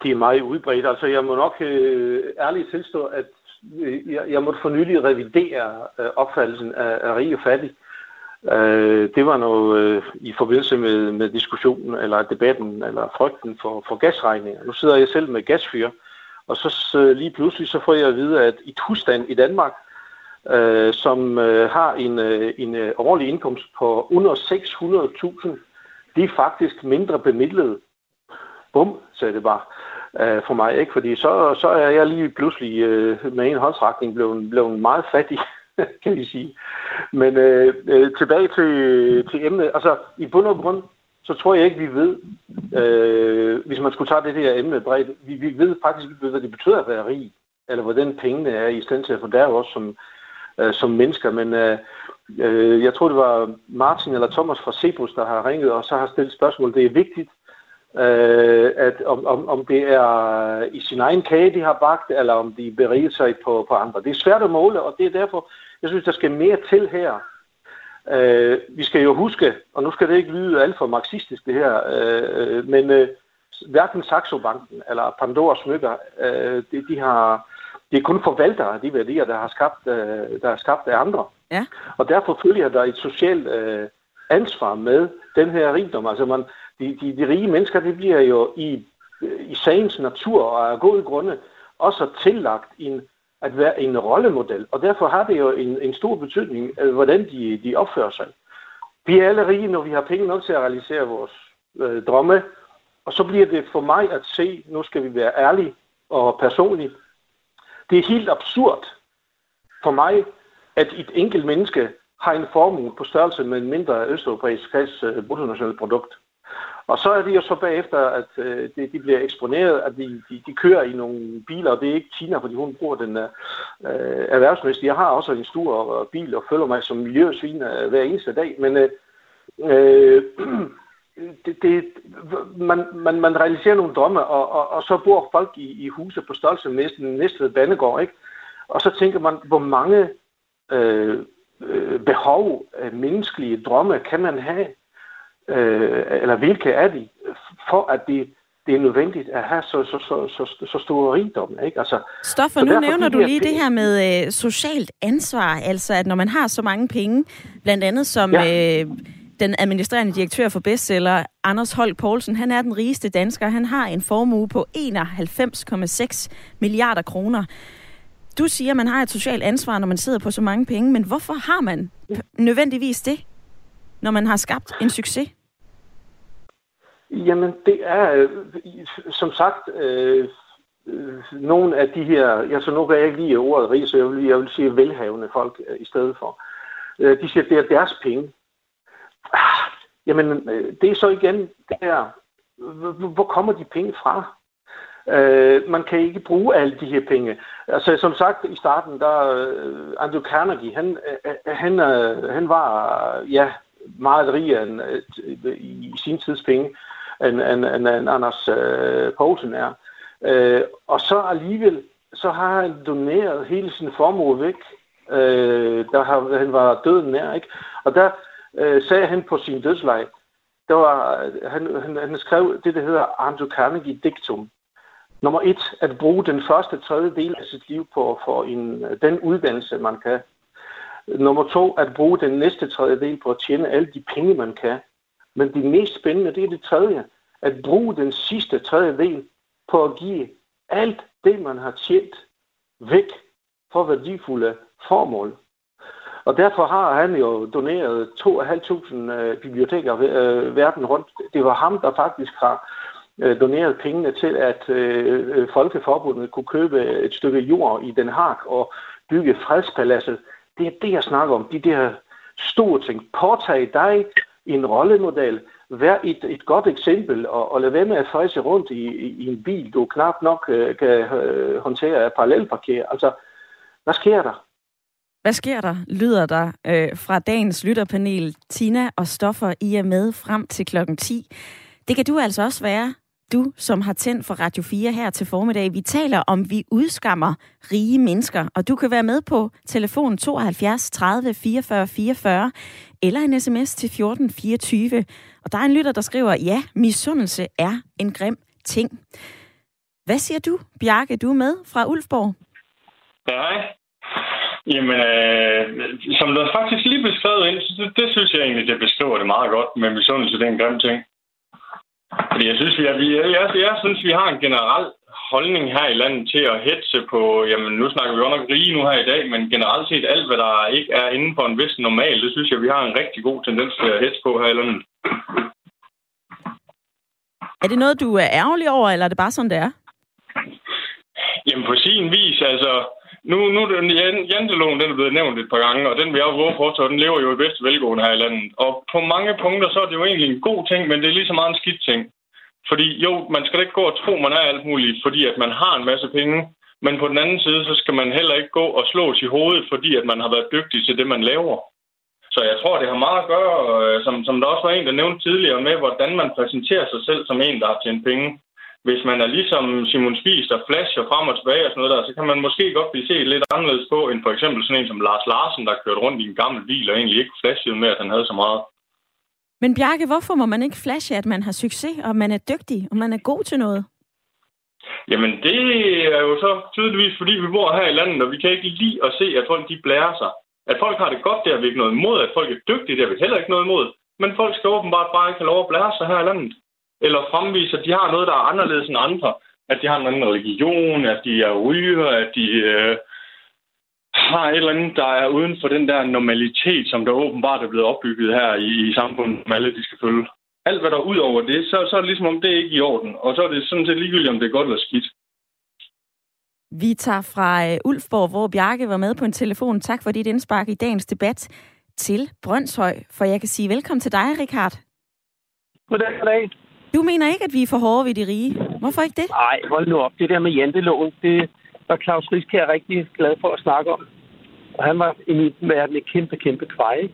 Det er meget udbredt. Altså, jeg må nok øh, ærligt tilstå, at øh, jeg, jeg måtte for nylig revidere øh, opfattelsen af, af rig og fattig. Øh, det var noget øh, i forbindelse med, med diskussionen, eller debatten, eller frygten for, for gasregninger. Nu sidder jeg selv med gasfyr, og så øh, lige pludselig så får jeg at vide, at et husstand i Danmark, øh, som øh, har en, øh, en øh, årlig indkomst på under 600.000, de er faktisk mindre bemidlet. Bum, sagde det bare øh, for mig, ikke? Fordi så, så er jeg lige pludselig øh, med en håndsrækning blevet, blevet meget fattig, kan vi sige. Men øh, øh, tilbage til, til emnet. Altså, i bund og grund, så tror jeg ikke, vi ved, øh, hvis man skulle tage det her emne bredt, vi, vi ved faktisk ikke, hvad det betyder at være rig, eller hvordan pengene er i stand til at få der også som, øh, som mennesker. Men øh, øh, jeg tror, det var Martin eller Thomas fra Cepos, der har ringet og så har stillet spørgsmål. Det er vigtigt, øh, at om, om, om det er i sin egen kage, de har bagt, eller om de beriger sig på, på andre. Det er svært at måle, og det er derfor, jeg synes, der skal mere til her. Øh, vi skal jo huske, og nu skal det ikke lyde alt for marxistisk det her, øh, øh men øh, hverken Saxo Banken eller Pandora Smykker, øh, de, de har det er kun forvaltere af de værdier, der har skabt, øh, der har skabt af andre.
Ja.
Og derfor følger der et socialt øh, ansvar med den her rigdom. Altså man, de, de, de rige mennesker, det bliver jo i, i sagens natur og af gode grunde også tillagt en, at være en rollemodel. Og derfor har det jo en, en stor betydning, øh, hvordan de, de opfører sig. Vi er alle rige, når vi har penge nok til at realisere vores øh, drømme. Og så bliver det for mig at se, nu skal vi være ærlige og personlige, det er helt absurd for mig, at et enkelt menneske har en formue på størrelse med en mindre østeuropæisk kreds øh, bruttonationalt produkt. Og så er det jo så bagefter, at øh, de, de bliver eksponeret, at de, de, de kører i nogle biler, og det er ikke Tina, fordi hun bruger den øh, erhvervsmæssigt. Jeg har også en stor øh, bil og følger mig som miljøsvin øh, hver eneste dag, men øh, øh, det, det, man, man, man realiserer nogle drømme, og, og, og så bor folk i, i huse på størrelse med næsten næste bandegård, ikke? Og så tænker man, hvor mange øh, øh, behov, menneskelige drømme kan man have, øh, eller hvilke er de, for at det, det er nødvendigt at have så, så, så, så, så stor rigdom. Ikke? Altså,
Stoffer, nu nævner du lige det her med øh, socialt ansvar, altså at når man har så mange penge, blandt andet som ja. øh, den administrerende direktør for bestseller, Anders Holk Poulsen, han er den rigeste dansker. Han har en formue på 91,6 milliarder kroner. Du siger, at man har et socialt ansvar, når man sidder på så mange penge, men hvorfor har man nødvendigvis det? når man har skabt en succes?
Jamen, det er øh, som sagt øh, øh, nogle af de her, jeg så nu kan jeg ikke lide ordet rig, så jeg vil, jeg vil sige velhavende folk øh, i stedet for. Øh, de siger, at det er deres penge. Ah, jamen, øh, det er så igen det her, hvor kommer de penge fra? Øh, man kan ikke bruge alle de her penge. Altså, som sagt i starten, der uh, Andrew Carnegie, han, uh, han, uh, han var ja, meget rigere end, uh, i sin tids penge, end, end, end, end Anders uh, Poulsen er. Uh, og så alligevel, så har han doneret hele sin formue væk, uh, der har, han var døden nær, ikke? Og der øh, sagde han på sin dødsleje, der var, øh, han, han, han skrev det, der hedder Andrew Carnegie Dictum. Nummer et, at bruge den første tredjedel af sit liv på for en, øh, den uddannelse, man kan. Nummer to, at bruge den næste tredjedel på at tjene alle de penge, man kan. Men det mest spændende, det er det tredje, at bruge den sidste tredjedel på at give alt det, man har tjent væk for værdifulde formål. Og derfor har han jo doneret 2.500 øh, biblioteker øh, verden rundt. Det var ham, der faktisk har øh, doneret pengene til, at øh, øh, Folkeforbundet kunne købe et stykke jord i Den Haag og bygge fredspaladset. Det er det, jeg snakker om. De der store ting. Påtag dig en rollemodel. Vær et, et godt eksempel, og, og lad være med at fejse rundt i, i, i en bil, du knap nok øh, kan øh, håndtere parallelparkere. Altså, hvad sker der?
Hvad sker der, lyder der øh, fra dagens lytterpanel. Tina og Stoffer, I er med frem til klokken 10. Det kan du altså også være, du som har tændt for Radio 4 her til formiddag. Vi taler om, vi udskammer rige mennesker, og du kan være med på telefon 72 30 44 44 eller en sms til 14 24. Og der er en lytter, der skriver, ja, misundelse er en grim ting. Hvad siger du, Bjarke? Du er med fra Ulfborg.
Ja, hej. Jamen, øh, som der faktisk lige beskrevet ind, det, det synes jeg egentlig, det beskriver det meget godt med misundelse, det er en grim ting. Fordi jeg synes, vi, er, vi, jeg, jeg synes, vi har en generel holdning her i landet til at hetse på, jamen nu snakker vi jo nok rige nu her i dag, men generelt set alt, hvad der ikke er inden for en vis normal, det synes jeg, vi har en rigtig god tendens til at hetse på her i landet.
Er det noget, du er ærgerlig over, eller er det bare sådan, det er?
Jamen på sin vis, altså nu, nu den janteloven, den er blevet nævnt et par gange, og den vil jeg jo våge på, den lever jo i bedste velgående her i landet. Og på mange punkter, så er det jo egentlig en god ting, men det er lige så meget en skidt ting. Fordi jo, man skal ikke gå og tro, man er alt muligt, fordi at man har en masse penge. Men på den anden side, så skal man heller ikke gå og slås i hovedet, fordi at man har været dygtig til det, man laver. Så jeg tror, det har meget at gøre, øh, som, som der også var en, der nævnte tidligere, med hvordan man præsenterer sig selv som en, der har tjent penge hvis man er ligesom Simon Spies, der flasher frem og tilbage og sådan noget der, så kan man måske godt blive set lidt anderledes på, end for eksempel sådan en som Lars Larsen, der kørte rundt i en gammel bil og egentlig ikke flashede med, at han havde så meget.
Men Bjarke, hvorfor må man ikke flashe, at man har succes, og man er dygtig, og man er god til noget?
Jamen, det er jo så tydeligvis, fordi vi bor her i landet, og vi kan ikke lide at se, at folk de blærer sig. At folk har det godt, det har vi ikke noget imod. At folk er dygtige, det har vi heller ikke noget imod. Men folk skal åbenbart bare ikke have lov at blære sig her i landet eller fremviser, at de har noget, der er anderledes end andre. At de har en anden religion, at de er ryger, at de øh, har et eller andet, der er uden for den der normalitet, som der åbenbart er blevet opbygget her i, i samfundet, som alle de skal følge. Alt, hvad der er ud over det, så, så er det ligesom om, det er ikke i orden. Og så er det sådan set ligegyldigt, om det er godt eller skidt.
Vi tager fra uh, Ulfborg, hvor Bjarke var med på en telefon. Tak for dit indspark i dagens debat til Brøndshøj. For jeg kan sige velkommen til dig, Richard.
Goddag, goddag.
Du mener ikke, at vi er for hårde ved de rige. Hvorfor ikke det?
Nej, hold nu op. Det der med janteloven, det var Claus Riskær rigtig glad for at snakke om. Og han var i min verden et kæmpe, kæmpe kvej.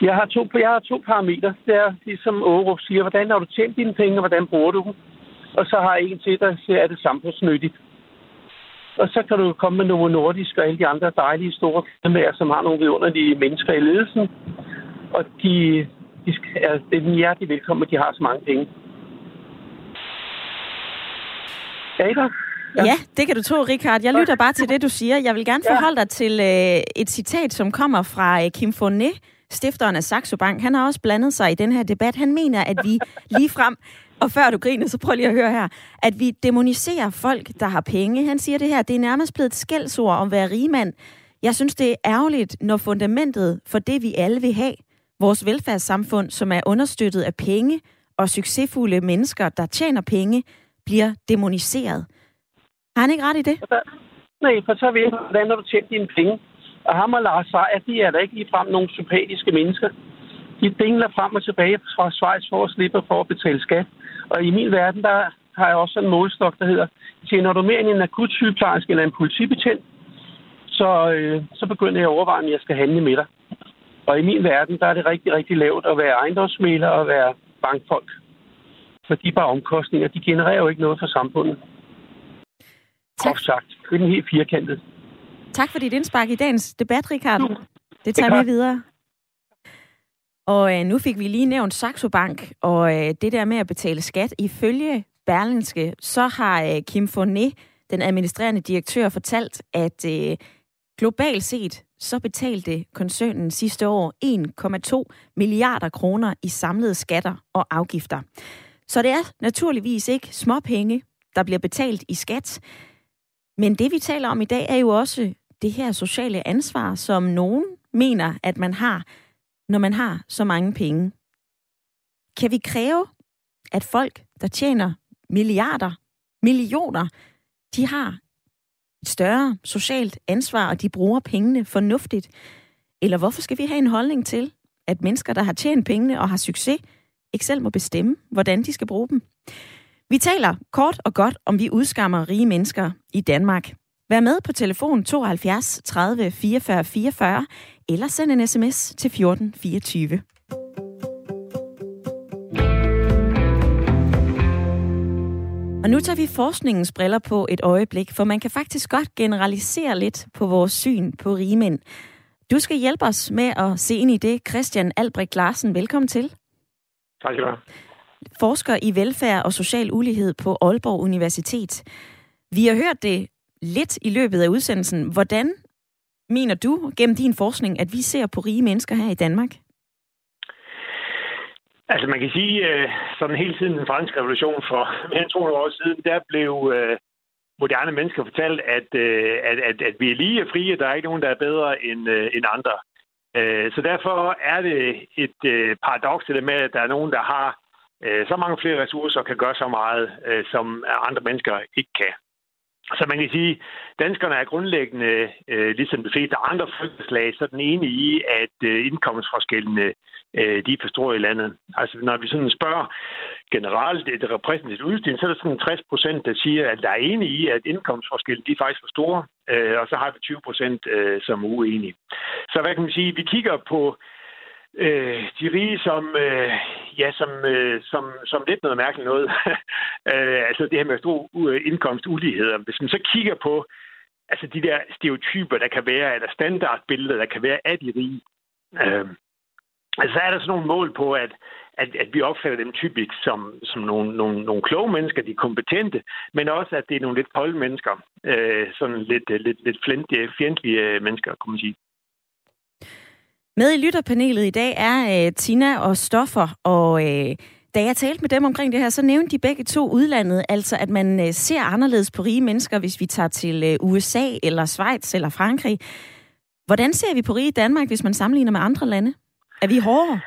Jeg har to, jeg har to parametre. Det er, ligesom Aarup siger, hvordan har du tjent dine penge, og hvordan bruger du dem? Og så har jeg en til, der siger, er det samfundsnyttigt. Og så kan du komme med Novo Nordisk og alle de andre dejlige store firmaer, som har nogle vidunderlige mennesker i ledelsen. Og de skal, altså, det er hjertelig velkommen, at de har så mange penge. Ja,
Ja. ja, det kan du tro, Richard. Jeg lytter bare til det, du siger. Jeg vil gerne forholde dig til øh, et citat, som kommer fra øh, Kim Fournet, stifteren af Saxo Bank. Han har også blandet sig i den her debat. Han mener, at vi lige frem, og før du griner, så prøv lige at høre her, at vi demoniserer folk, der har penge. Han siger det her, det er nærmest blevet et skældsord om at være rigmand. Jeg synes, det er ærgerligt, når fundamentet for det, vi alle vil have, Vores velfærdssamfund, som er understøttet af penge og succesfulde mennesker, der tjener penge, bliver demoniseret. Har han ikke ret i det?
Nej, for så ved hvordan har du tjener dine penge. Og ham og Lars Seier, de er da ikke ligefrem nogle sympatiske mennesker. De dingler frem og tilbage fra Schweiz for at slippe for at betale skat. Og i min verden, der har jeg også en målstok, der hedder, tjener du mere end en akut sygeplejerske eller en politibetjent, så, øh, så begynder jeg at overveje, om jeg skal handle med dig. Og i min verden, der er det rigtig, rigtig lavt at være ejendomsmæler og være bankfolk. For de bare omkostninger, de genererer jo ikke noget for samfundet. Tak. sagt. Det er den helt firkantet.
Tak for dit indspark i dagens debat, Richard. Det tager vi videre. Og øh, nu fik vi lige nævnt Saxo Bank, og øh, det der med at betale skat. Ifølge Berlinske, så har øh, Kim Fournet, den administrerende direktør, fortalt, at øh, globalt set, så betalte koncernen sidste år 1,2 milliarder kroner i samlede skatter og afgifter. Så det er naturligvis ikke småpenge, der bliver betalt i skat. Men det vi taler om i dag er jo også det her sociale ansvar, som nogen mener, at man har, når man har så mange penge. Kan vi kræve, at folk, der tjener milliarder, millioner, de har et større socialt ansvar, og de bruger pengene fornuftigt? Eller hvorfor skal vi have en holdning til, at mennesker, der har tjent pengene og har succes, ikke selv må bestemme, hvordan de skal bruge dem? Vi taler kort og godt, om vi udskammer rige mennesker i Danmark. Vær med på telefon 72 30 44 44, eller send en sms til 14 24. Og nu tager vi forskningens briller på et øjeblik, for man kan faktisk godt generalisere lidt på vores syn på rige mænd. Du skal hjælpe os med at se ind i det. Christian Albrecht Larsen, velkommen til.
Tak skal du have.
Forsker i velfærd og social ulighed på Aalborg Universitet. Vi har hørt det lidt i løbet af udsendelsen. Hvordan mener du gennem din forskning, at vi ser på rige mennesker her i Danmark?
Altså man kan sige, øh, sådan hele tiden den franske revolution for mere end 200 år siden, der blev øh, moderne mennesker fortalt, at, øh, at, at, at vi er lige frie, der er ikke nogen, der er bedre end, end andre. Så derfor er det et paradoks det med, at der er nogen, der har så mange flere ressourcer og kan gøre så meget, som andre mennesker ikke kan. Så man kan sige, at danskerne er grundlæggende, øh, ligesom de fleste andre folkeslag, så den ene i, at øh, indkomstforskellene øh, de er for store i landet. Altså når vi sådan spørger generelt et repræsentativt udstilling, så er der sådan 60 procent, der siger, at der er enige i, at indkomstforskellen de er faktisk for store, øh, og så har vi 20 procent, øh, som er uenige. Så hvad kan man sige, vi kigger på øh, de rige som, øh, ja, som, øh, som, som lidt noget mærkeligt noget. øh, altså det her med stor øh, indkomstuligheder. Hvis man så kigger på altså de der stereotyper, der kan være, eller standardbilleder, der kan være af de rige, øh, altså så er der sådan nogle mål på, at, at, at vi opfatter dem typisk som, som nogle, nogle, nogle kloge mennesker, de er kompetente, men også, at det er nogle lidt polde mennesker, øh, sådan lidt, lidt, lidt fjendtlige mennesker, kunne man sige.
Med i lytterpanelet i dag er øh, Tina og Stoffer, og øh, da jeg talte med dem omkring det her, så nævnte de begge to udlandet, altså at man øh, ser anderledes på rige mennesker, hvis vi tager til øh, USA eller Schweiz eller Frankrig. Hvordan ser vi på rige Danmark, hvis man sammenligner med andre lande? Er vi hårdere?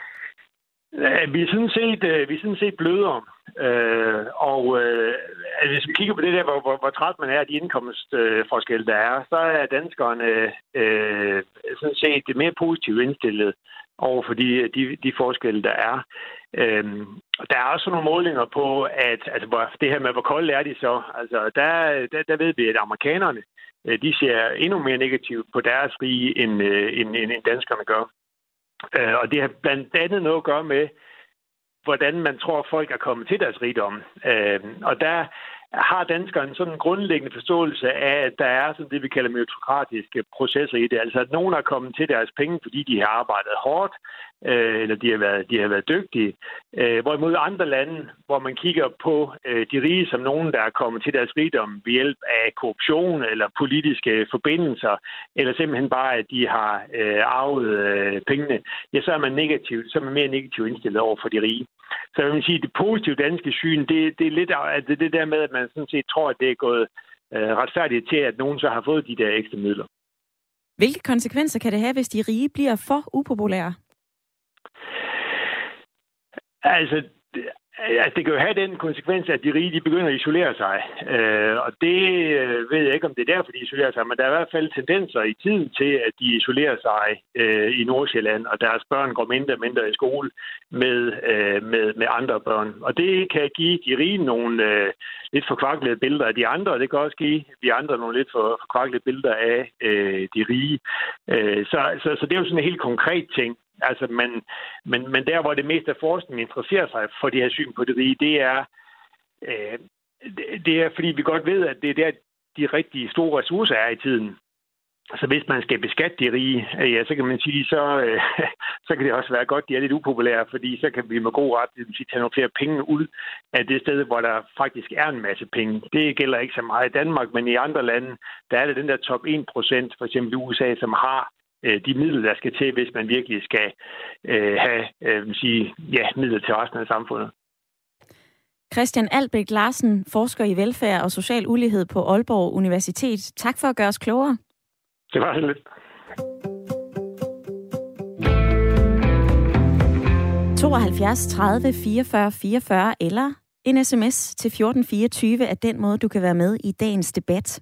Vi er sådan set, øh, vi er sådan set blødere. Øh, og øh, altså, hvis vi kigger på det der, hvor, hvor, hvor træt man er af de indkomstforskelle, der er, så er danskerne øh, sådan set mere positivt indstillet over for de, de, de forskelle, der er. Øhm, der er også nogle målinger på, at altså, hvor, det her med, hvor kolde er de så. Altså, der, der, der ved vi, at amerikanerne øh, de ser endnu mere negativt på deres rige, end, øh, end, end, end danskerne gør. Øh, og det har blandt andet noget at gøre med, hvordan man tror, folk er kommet til deres rigdom. Øh, og der har danskerne sådan en grundlæggende forståelse af, at der er sådan det, vi kalder meritokratiske processer i det. Altså, at nogen er kommet til deres penge, fordi de har arbejdet hårdt, øh, eller de har været, de har været dygtige. Øh, hvorimod andre lande, hvor man kigger på øh, de rige som nogen, der er kommet til deres rigdom ved hjælp af korruption eller politiske forbindelser, eller simpelthen bare, at de har øh, arvet øh, pengene, ja, så er man negativ, så er man mere negativt indstillet over for de rige. Så jeg vil sige, at det positive danske syn, det, det er lidt altså det der med, at man sådan set tror, at det er gået øh, retfærdigt til, at nogen så har fået de der ekstra midler.
Hvilke konsekvenser kan det have, hvis de rige bliver for upopulære?
Altså, Øh, altså, det kan jo have den konsekvens, at de rige de begynder at isolere sig. Øh, og det øh, ved jeg ikke, om det er derfor, de isolerer sig, men der er i hvert fald tendenser i tiden til, at de isolerer sig øh, i Nordsjælland, og deres børn går mindre og mindre i skole med, øh, med, med andre børn. Og det kan give de rige nogle øh, lidt forkvaklede billeder af de andre, og det kan også give de andre nogle lidt for, forkvaklede billeder af øh, de rige. Øh, så, så, så det er jo sådan en helt konkret ting. Altså, men, men, men der, hvor det meste af forskningen interesserer sig for det her syn på det rige, det er, øh, det er, fordi vi godt ved, at det er der, de rigtig store ressourcer er i tiden. Så hvis man skal beskatte de rige, øh, ja, så kan man sige, så, øh, så kan det også være godt, de er lidt upopulære, fordi så kan vi med god ret sige, tage nogle flere penge ud af det sted, hvor der faktisk er en masse penge. Det gælder ikke så meget i Danmark, men i andre lande, der er det den der top 1 procent, for eksempel i USA, som har øh, de midler, der skal til, hvis man virkelig skal øh, have øh, sige, ja, midler til resten af samfundet.
Christian Albæk Larsen, forsker i velfærd og social ulighed på Aalborg Universitet. Tak for at gøre os klogere.
Det var lidt.
72 30 44 44 eller en sms til 1424 er den måde, du kan være med i dagens debat.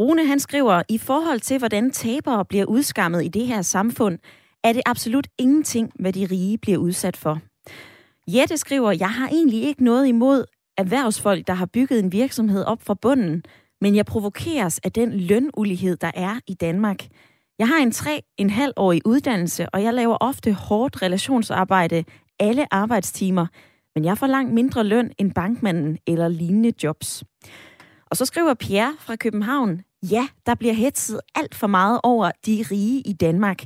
Rune han skriver, i forhold til hvordan tabere bliver udskammet i det her samfund, er det absolut ingenting, hvad de rige bliver udsat for. Jette skriver, jeg har egentlig ikke noget imod erhvervsfolk, der har bygget en virksomhed op fra bunden, men jeg provokeres af den lønulighed, der er i Danmark. Jeg har en tre en halv årig uddannelse, og jeg laver ofte hårdt relationsarbejde alle arbejdstimer, men jeg får langt mindre løn end bankmanden eller lignende jobs. Og så skriver Pierre fra København, ja, der bliver hetset alt for meget over de rige i Danmark.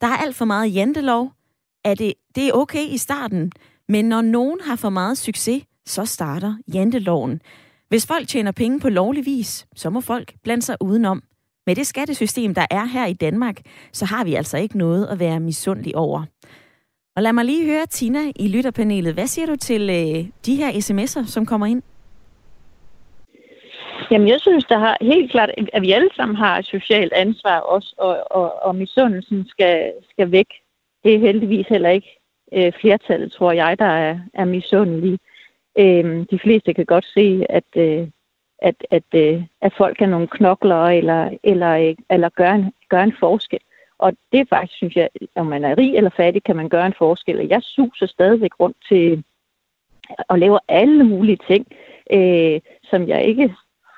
Der er alt for meget jantelov. Er det, det er okay i starten, men når nogen har for meget succes, så starter janteloven. Hvis folk tjener penge på lovlig vis, så må folk blande sig udenom. Med det skattesystem, der er her i Danmark, så har vi altså ikke noget at være misundelig over. Og lad mig lige høre Tina i lytterpanelet. Hvad siger du til øh, de her sms'er, som kommer ind?
Jamen, jeg synes, der har helt klart, at vi alle sammen har et socialt ansvar også, og, og, og misundelsen skal, skal væk. Det er heldigvis heller ikke øh, flertallet, tror jeg, der er, er misundelige. Øh, de fleste kan godt se, at, øh, at, at, øh, at folk er nogle knokler, eller, eller, øh, eller gør, en, gør en forskel. Og det er faktisk, synes jeg, om man er rig eller fattig, kan man gøre en forskel. Og jeg suser stadigvæk rundt til at lave alle mulige ting, øh, som jeg ikke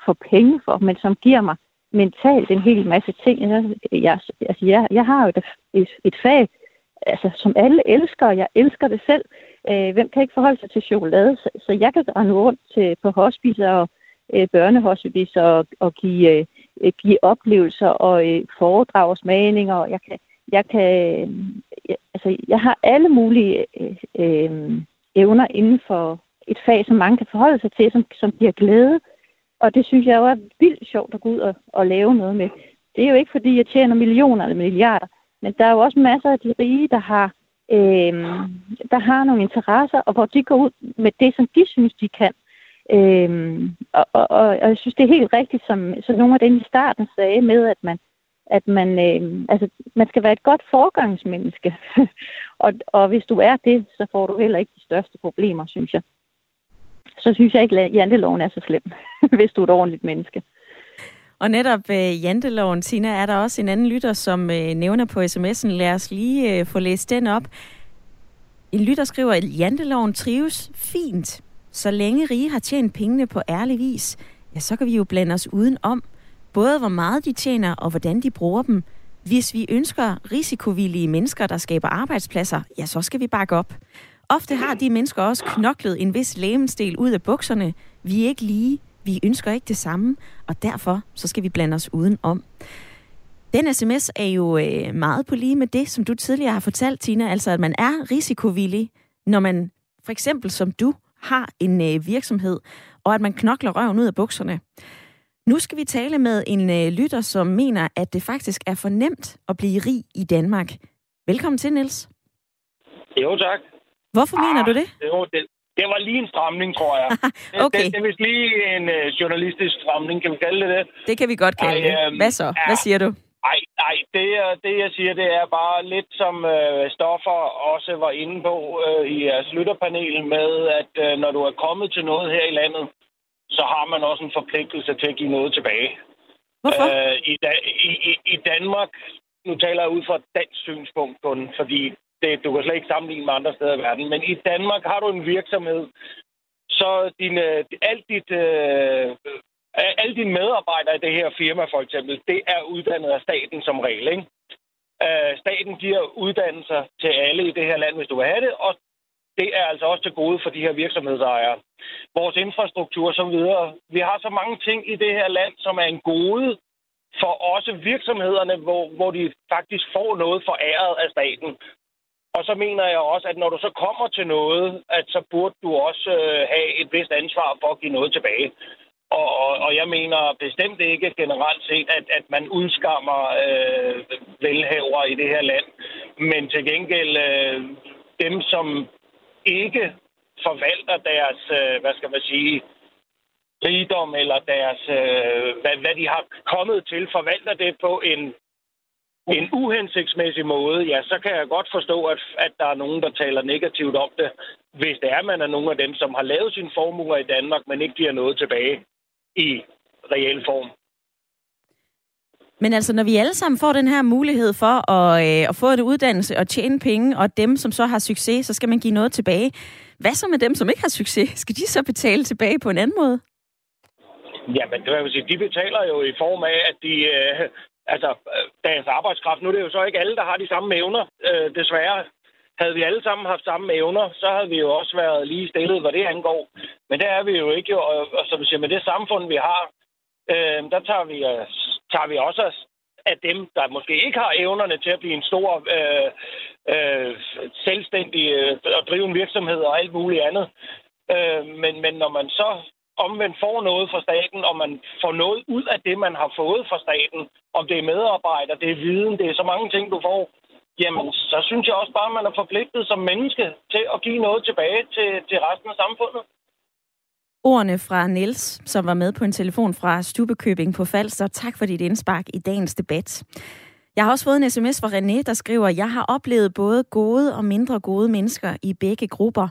for penge for, men som giver mig mentalt en hel masse ting. Jeg, jeg, altså jeg, jeg har jo et, et, et fag, altså, som alle elsker, og jeg elsker det selv. Øh, hvem kan ikke forholde sig til chokolade? Så, så jeg kan rende rundt til, på hospicer og øh, børnehospicer og, og give, øh, give oplevelser og øh, foredrag og smagninger. Og jeg kan, jeg kan øh, altså, jeg har alle mulige øh, øh, evner inden for et fag, som mange kan forholde sig til, som, som giver glæde. Og det synes jeg jo er vildt sjovt at gå ud og, og lave noget med. Det er jo ikke, fordi jeg tjener millioner eller milliarder, men der er jo også masser af de rige, der har, øh, der har nogle interesser, og hvor de går ud med det, som de synes, de kan. Øh, og, og, og jeg synes, det er helt rigtigt, som, som nogle af dem i starten sagde med, at man, at man, øh, altså, man skal være et godt forgangsmenneske. og, og hvis du er det, så får du heller ikke de største problemer, synes jeg så synes jeg ikke, at janteloven er så slem, hvis du er et ordentligt menneske.
Og netop øh, janteloven, Tina, er der også en anden lytter, som øh, nævner på sms'en. Lad os lige øh, få læst den op. En lytter skriver, at janteloven trives fint. Så længe rige har tjent pengene på ærlig vis, ja, så kan vi jo blande os uden om. Både hvor meget de tjener og hvordan de bruger dem. Hvis vi ønsker risikovillige mennesker, der skaber arbejdspladser, ja, så skal vi bakke op. Ofte har de mennesker også knoklet en vis lægemsdel ud af bukserne. Vi er ikke lige, vi ønsker ikke det samme, og derfor så skal vi blande os udenom. Den sms er jo øh, meget på lige med det, som du tidligere har fortalt, Tina, altså at man er risikovillig, når man for eksempel som du har en øh, virksomhed, og at man knokler røven ud af bukserne. Nu skal vi tale med en øh, lytter, som mener, at det faktisk er for nemt at blive rig i Danmark. Velkommen til, Niels.
Jo, tak.
Hvorfor ah, mener du det?
Jo, det, det var lige en stramning, tror jeg.
okay.
Det, det, det er lige en uh, journalistisk stramning, kan vi kalde det det?
Det kan vi godt kalde Ej, det. Øhm, Hvad så? Ja, Hvad siger du?
Nej, nej, det, det jeg siger, det er bare lidt som øh, Stoffer også var inde på øh, i jeres lytterpanel med, at øh, når du er kommet til noget her i landet, så har man også en forpligtelse til at give noget tilbage.
Hvorfor?
Øh, i, da, i, i, I Danmark, nu taler jeg ud fra et dansk synspunkt kun, fordi det, du kan slet ikke sammenligne med andre steder i verden, men i Danmark har du en virksomhed, så din, øh, alt dit, øh, alle dine medarbejdere i det her firma, for eksempel, det er uddannet af staten som regel, ikke? Øh, staten giver uddannelser til alle i det her land, hvis du vil have det, og det er altså også til gode for de her virksomhedsejere. Vores infrastruktur så videre. Vi har så mange ting i det her land, som er en gode for også virksomhederne, hvor, hvor de faktisk får noget foræret af staten. Og så mener jeg også, at når du så kommer til noget, at så burde du også øh, have et vist ansvar for at give noget tilbage. Og, og, og jeg mener bestemt ikke generelt set, at, at man udskammer øh, velhaver i det her land. Men til gengæld øh, dem, som ikke forvalter deres, øh, hvad skal man sige, rigdom eller deres, øh, hvad, hvad de har kommet til, forvalter det på en, en uhensigtsmæssig måde, ja, så kan jeg godt forstå, at, at der er nogen, der taler negativt om det, hvis det er, man er nogle af dem, som har lavet sine formuer i Danmark, men ikke giver noget tilbage i reel form.
Men altså, når vi alle sammen får den her mulighed for at, øh, at få en uddannelse og tjene penge, og dem, som så har succes, så skal man give noget tilbage. Hvad så med dem, som ikke har succes? Skal de så betale tilbage på en anden måde?
Jamen, det vil sige, de betaler jo i form af, at de... Øh, altså, øh, deres arbejdskraft, nu er det jo så ikke alle, der har de samme evner, øh, desværre. Havde vi alle sammen haft samme evner, så havde vi jo også været lige stillet, hvad det angår. Men der er vi jo ikke, og, og som vi siger, med det samfund, vi har, øh, der tager vi, øh, tager vi også af dem, der måske ikke har evnerne til at blive en stor øh, øh, selvstændig øh, og drive en virksomhed og alt muligt andet. Øh, men, men når man så om man får noget fra staten, om man får noget ud af det, man har fået fra staten, om det er medarbejdere, det er viden, det er så mange ting, du får, jamen så synes jeg også bare, at man er forpligtet som menneske til at give noget tilbage til, til resten af samfundet.
Ordene fra Niels, som var med på en telefon fra Stubekøbing på Falster. Tak for dit indspark i dagens debat. Jeg har også fået en sms fra René, der skriver, jeg har oplevet både gode og mindre gode mennesker i begge grupper.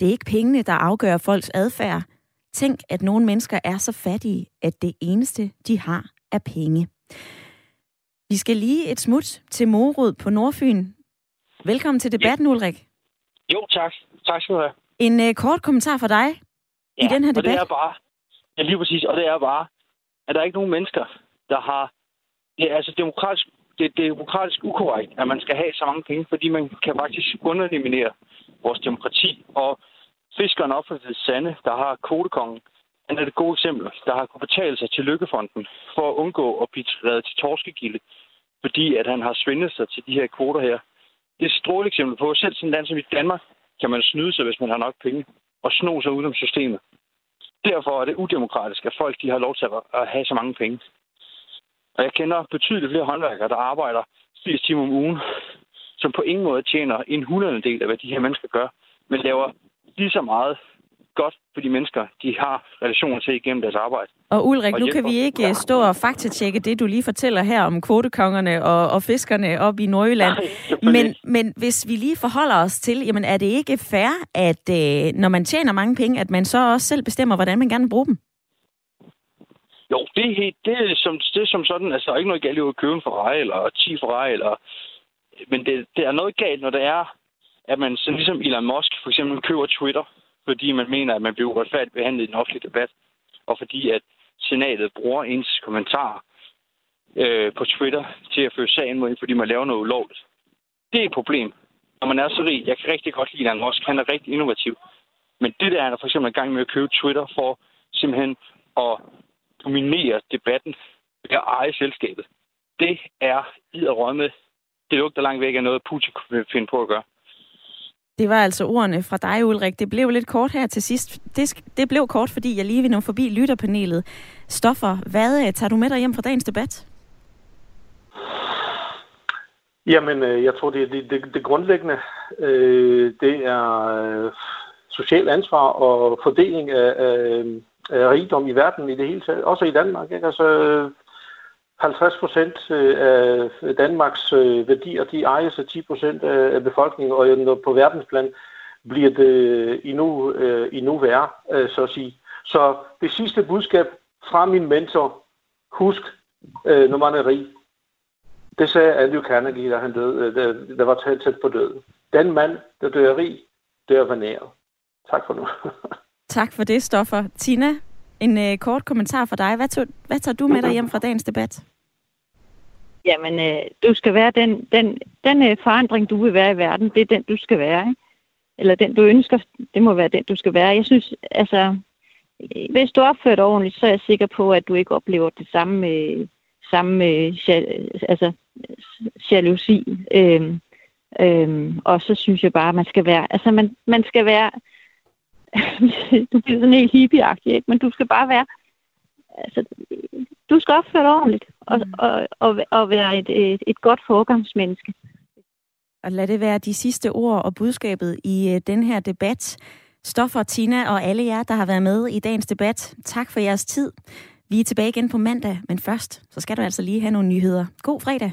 Det er ikke pengene, der afgør folks adfærd. Tænk, at nogle mennesker er så fattige, at det eneste, de har, er penge. Vi skal lige et smut til Morud på Nordfyn. Velkommen til debatten, ja. Ulrik.
Jo, tak. Tak skal du have.
En uh, kort kommentar fra dig
ja,
i den her debat.
det er bare, ja, lige præcis, og det er bare, at der er ikke nogen mennesker, der har, det er altså demokratisk, det er demokratisk ukorrekt, at man skal have så mange penge, fordi man kan faktisk underminere vores demokrati. Og fiskeren op for Sande, der har kvotekongen, han er et godt eksempel, der har kunnet betale sig til Lykkefonden for at undgå at blive reddet til torskegilde, fordi at han har svindlet sig til de her kvoter her. Det er et strålende eksempel på, at selv sådan et land som i Danmark kan man snyde sig, hvis man har nok penge, og sno sig ud om systemet. Derfor er det udemokratisk, at folk de har lov til at have så mange penge. Og jeg kender betydeligt flere håndværkere, der arbejder 80 timer om ugen, som på ingen måde tjener en hundrede del af, hvad de her mennesker gør, men laver lige så meget godt for de mennesker, de har relationer til igennem deres arbejde.
Og Ulrik, og nu kan vi ikke ja. stå og faktatjekke det, du lige fortæller her om kvotekongerne og, og fiskerne op i Nordjylland. Nej, men, men hvis vi lige forholder os til, jamen er det ikke fair, at øh, når man tjener mange penge, at man så også selv bestemmer, hvordan man gerne vil bruge dem?
Jo, det er, helt, det er, som, det er som sådan, altså der er ikke noget galt i at købe en Ferrari eller 10 Ferrari, eller, men det, det er noget galt, når det er, at man, sådan ligesom Elon Musk for eksempel køber Twitter, fordi man mener, at man bliver uretfærdigt behandlet i den offentlige debat, og fordi at senatet bruger ens kommentarer øh, på Twitter til at føre sagen mod en, fordi man laver noget ulovligt. Det er et problem. Når man er så rig, jeg kan rigtig godt lide Elon Musk, han er rigtig innovativ. Men det der, han er for eksempel i gang med at købe Twitter for simpelthen at dominere debatten ved at eje selskabet, det er i at rømme. Det lugter langt væk af noget, Putin kunne finde på at gøre.
Det var altså ordene fra dig, Ulrik. Det blev lidt kort her til sidst. Det, det blev kort, fordi jeg lige vil nå forbi lytterpanelet. Stoffer, hvad øh, tager du med dig hjem fra dagens debat?
Jamen, øh, jeg tror, det, det, det, det grundlæggende, øh, det er øh, social ansvar og fordeling af, af, af rigdom i verden i det hele taget, også i Danmark. Ikke? Altså, 50 procent øh, af Danmarks øh, værdier, de ejes af 10 procent af befolkningen, og på verdensplan bliver det øh, endnu, endnu værre, så at sige. Så det sidste budskab fra min mentor, husk, når man er rig, det sagde Andrew Carnegie, da han døde, der, der var tæt, tæt på døden. Den mand, der dør rig, dør vanæret. Tak for nu.
tak for det, Stoffer. Tina, en øh, kort kommentar fra dig. Hvad, tog, hvad tager du med dig hjem fra dagens debat?
Jamen, øh, du skal være den, den, den øh, forandring, du vil være i verden. Det er den, du skal være. Ikke? Eller den, du ønsker, det må være den, du skal være. Jeg synes, altså, øh, hvis du opfører dig ordentligt, så er jeg sikker på, at du ikke oplever det samme øh, samme øh, altså, jalousi. Øh, øh, og så synes jeg bare, at man skal være, altså man, man skal være, du bliver sådan helt hippieagtig, ikke? men du skal bare være, altså, du skal opføre dig ordentligt og, mm. og, og, og være et, et, et godt forgangsmenneske.
Og lad det være de sidste ord og budskabet i uh, den her debat. Stoffer, Tina og alle jer, der har været med i dagens debat. Tak for jeres tid. Vi er tilbage igen på mandag, men først, så skal du altså lige have nogle nyheder. God fredag.